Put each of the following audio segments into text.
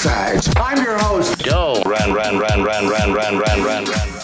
exercise. I'm your host. Yo, ran, ran, ran, ran, ran, ran, ran, ran, ran.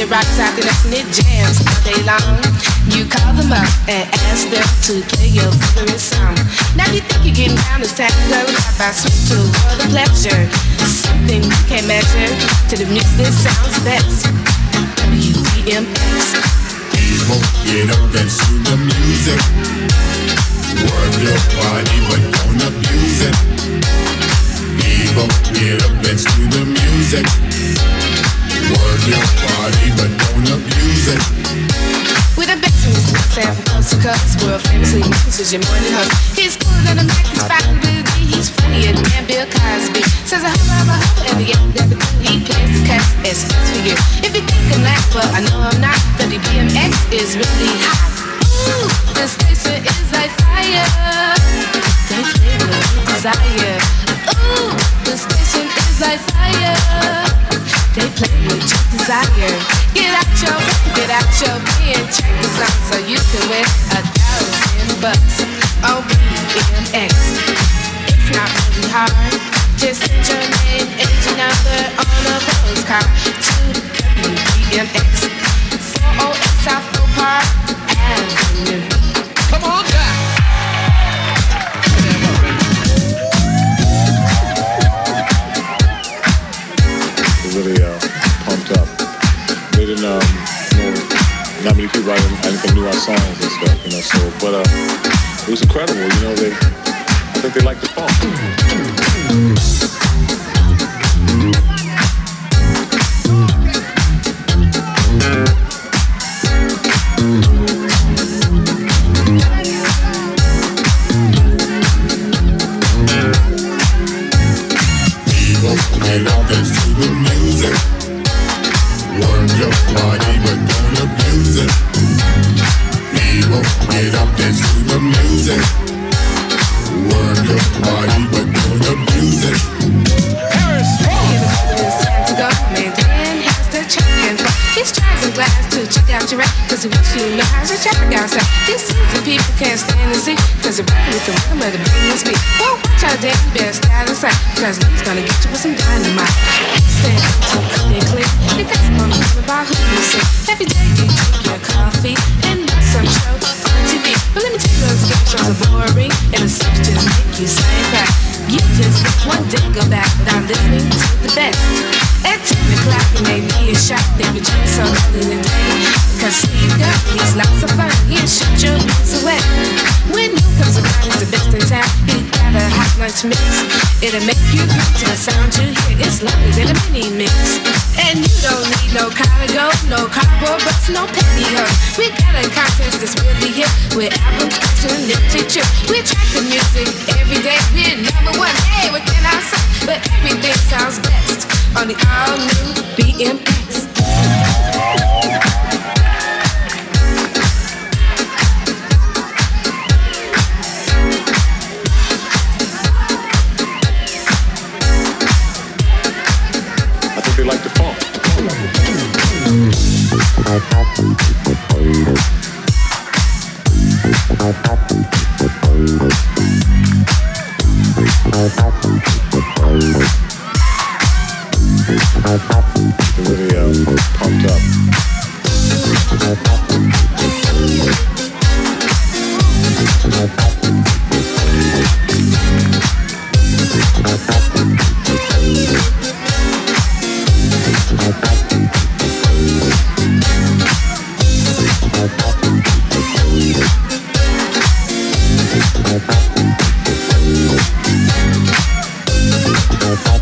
It rocks out the next and jams all day long. You call them up and ask them to play your favorite song. Now you think you're getting down to girl, how about switch to world of pleasure? Something you can't measure to the music that sounds best. People get up and sing the music. Work your body, but don't abuse it. People get up and sing the music. Work your body, but don't abuse it. With a the known as your morning. He's a fine with me, he's Bill Cosby. Says a and the the he plays the for you. If you well, I know I'm not. WBMX is really hot. Ooh, the is like fire. Desire. Ooh, the station is like fire. They play with your desire. Get out your get out your pen, check the song so you can win a thousand bucks oh, on BMX. It's not really hard. Just send your name and your number on a postcard to WBMX. 408 South Park Avenue. Come on down. Really uh, pumped up. They didn't um, know not many people I didn't, I didn't knew our songs and stuff, you know. So, but uh, it was incredible, you know. They, I think they liked the funk. Wants you check outside. This is the people can't stand to see. Cause the rap with the rhythm of the business beat. Well, watch out, Dan, best out of sight. Cause he's gonna get you with some dynamite. Stand to they click. That's on the about who you see. Every day you drink your coffee and some show. But let me tell you, shows are boring. And just make you say back. You just one day go back without listening to the best. At 10 o'clock, and they be a shot. They be drinking so early in the day. Cause Steve got he's lots of fun. He'll shoot your boots away. When you comes around, he's the best in town. He got a hot lunch mix. It'll make you groove to the sound you hear. It's lovely than a mini mix. And you don't need no collar go, no cardboard butts, no pantyhose. We got a contest that's really hip nifty trip. We track the music every day. We're number one. Hey, say? But everything sounds best on the new liked the funk. Podcast. Boom, boom.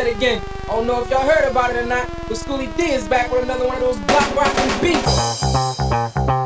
said again. I don't know if y'all heard about it or not, but Schoolly D is back with another one of those block rocking beats.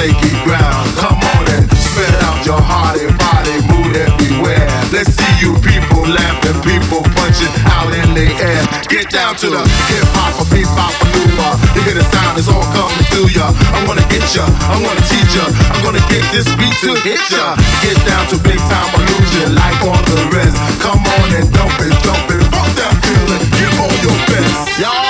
Shaky ground. Come on and spread out your hearty body, move everywhere. Let's see you people laughing, people punching out in the air. Get down to the hip hop, a beat a new You hear the sound, it's all coming through ya. I'm gonna get ya, I'm gonna teach ya, I'm gonna get this beat to hit ya. Get down to big time illusion, like all the rest. Come on and dump it, dump it, fuck that feeling, give all your best. Y'all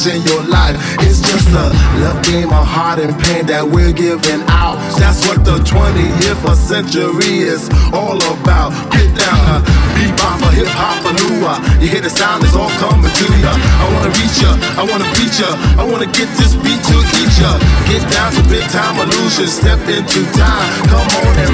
flashing your life. It's just a love game of heart and pain that we're giving out. That's what the 20th century is all about. Get down, uh, bebop, hip hop, lua. You hear the sound, it's all coming to ya. I wanna reach ya, I wanna beat ya, I wanna get this beat to each ya. Get down to big time illusion, step into time. Come on and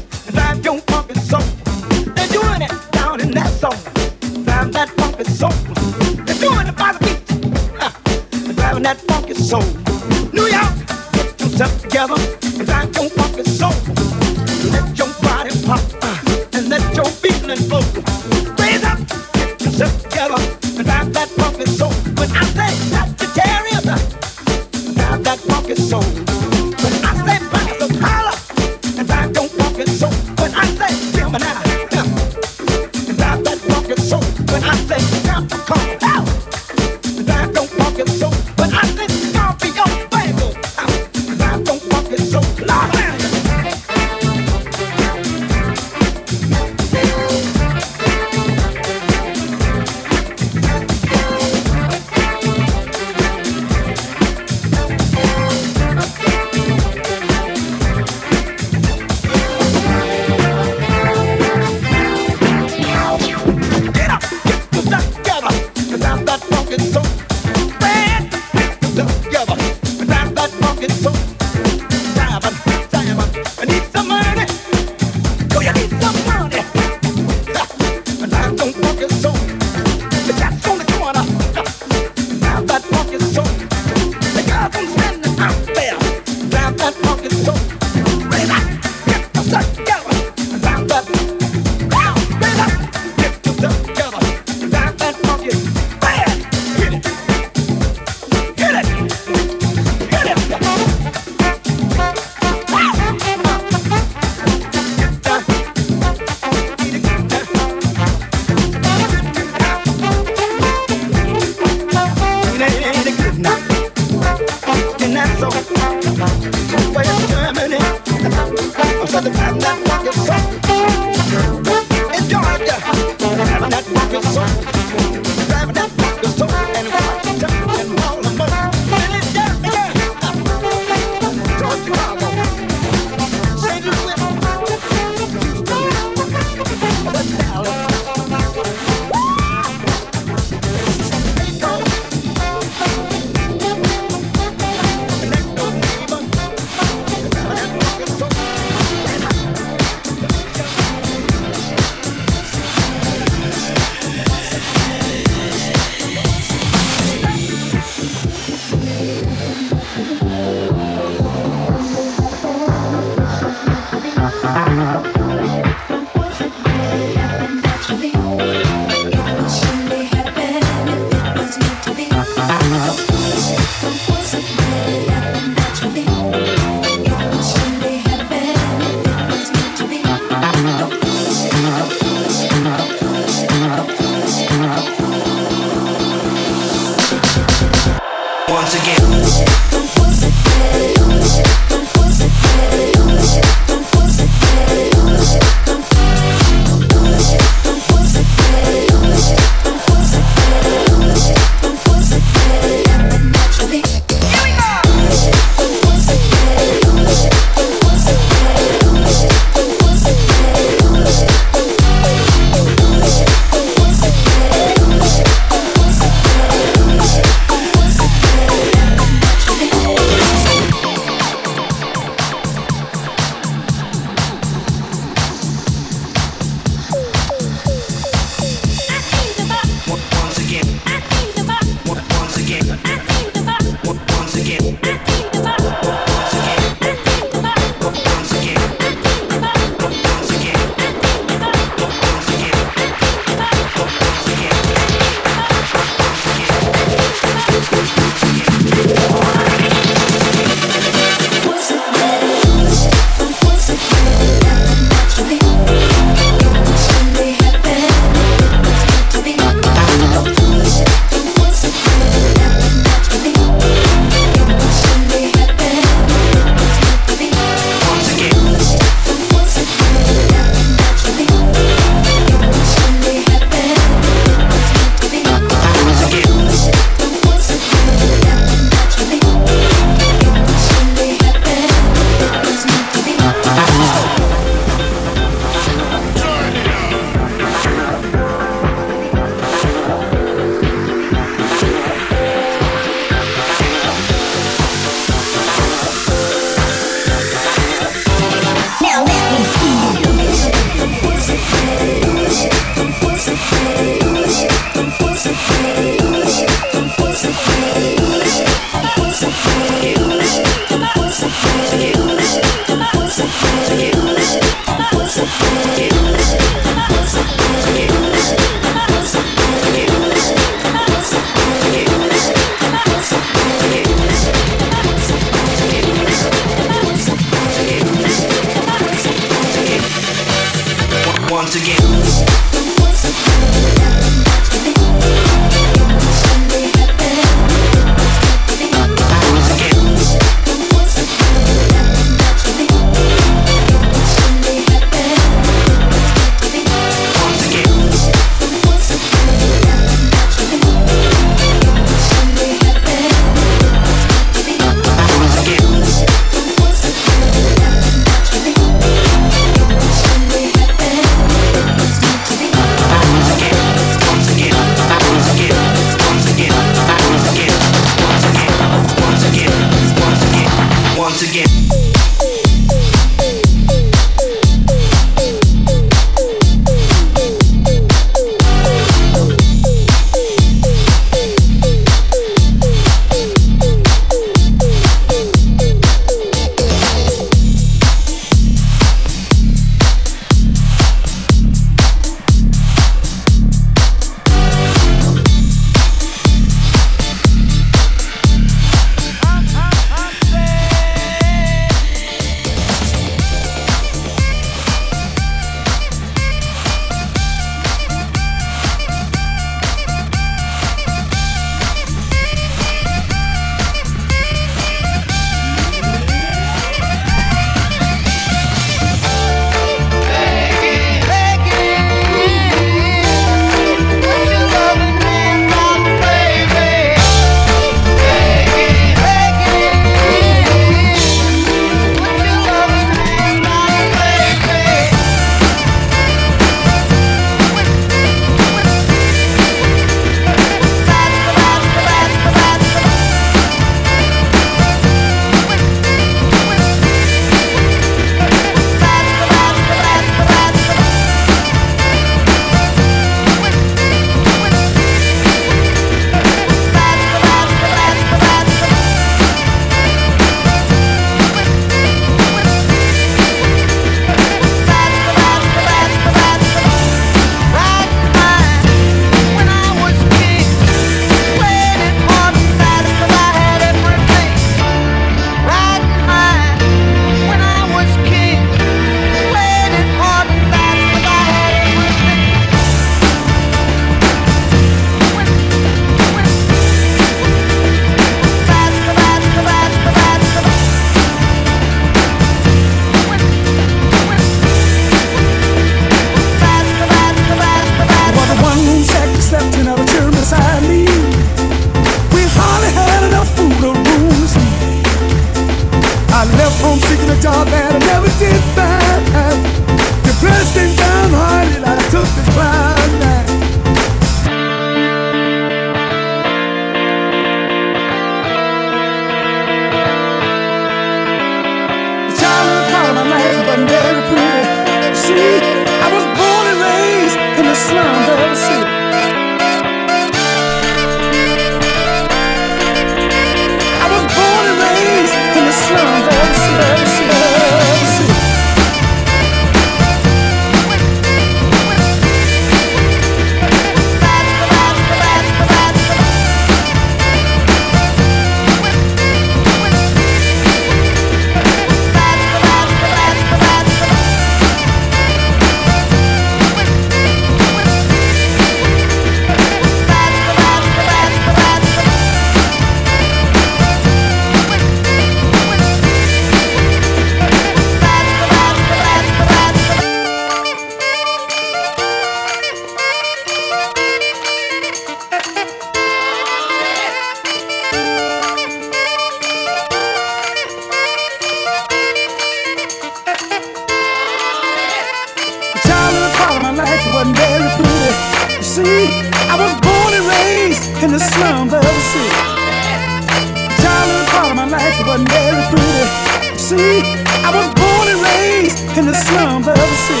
I was born and raised in the slums of the city.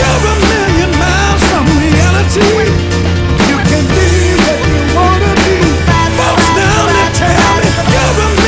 You're a million miles from reality. You can be what you wanna be. Folks down there tell me you're a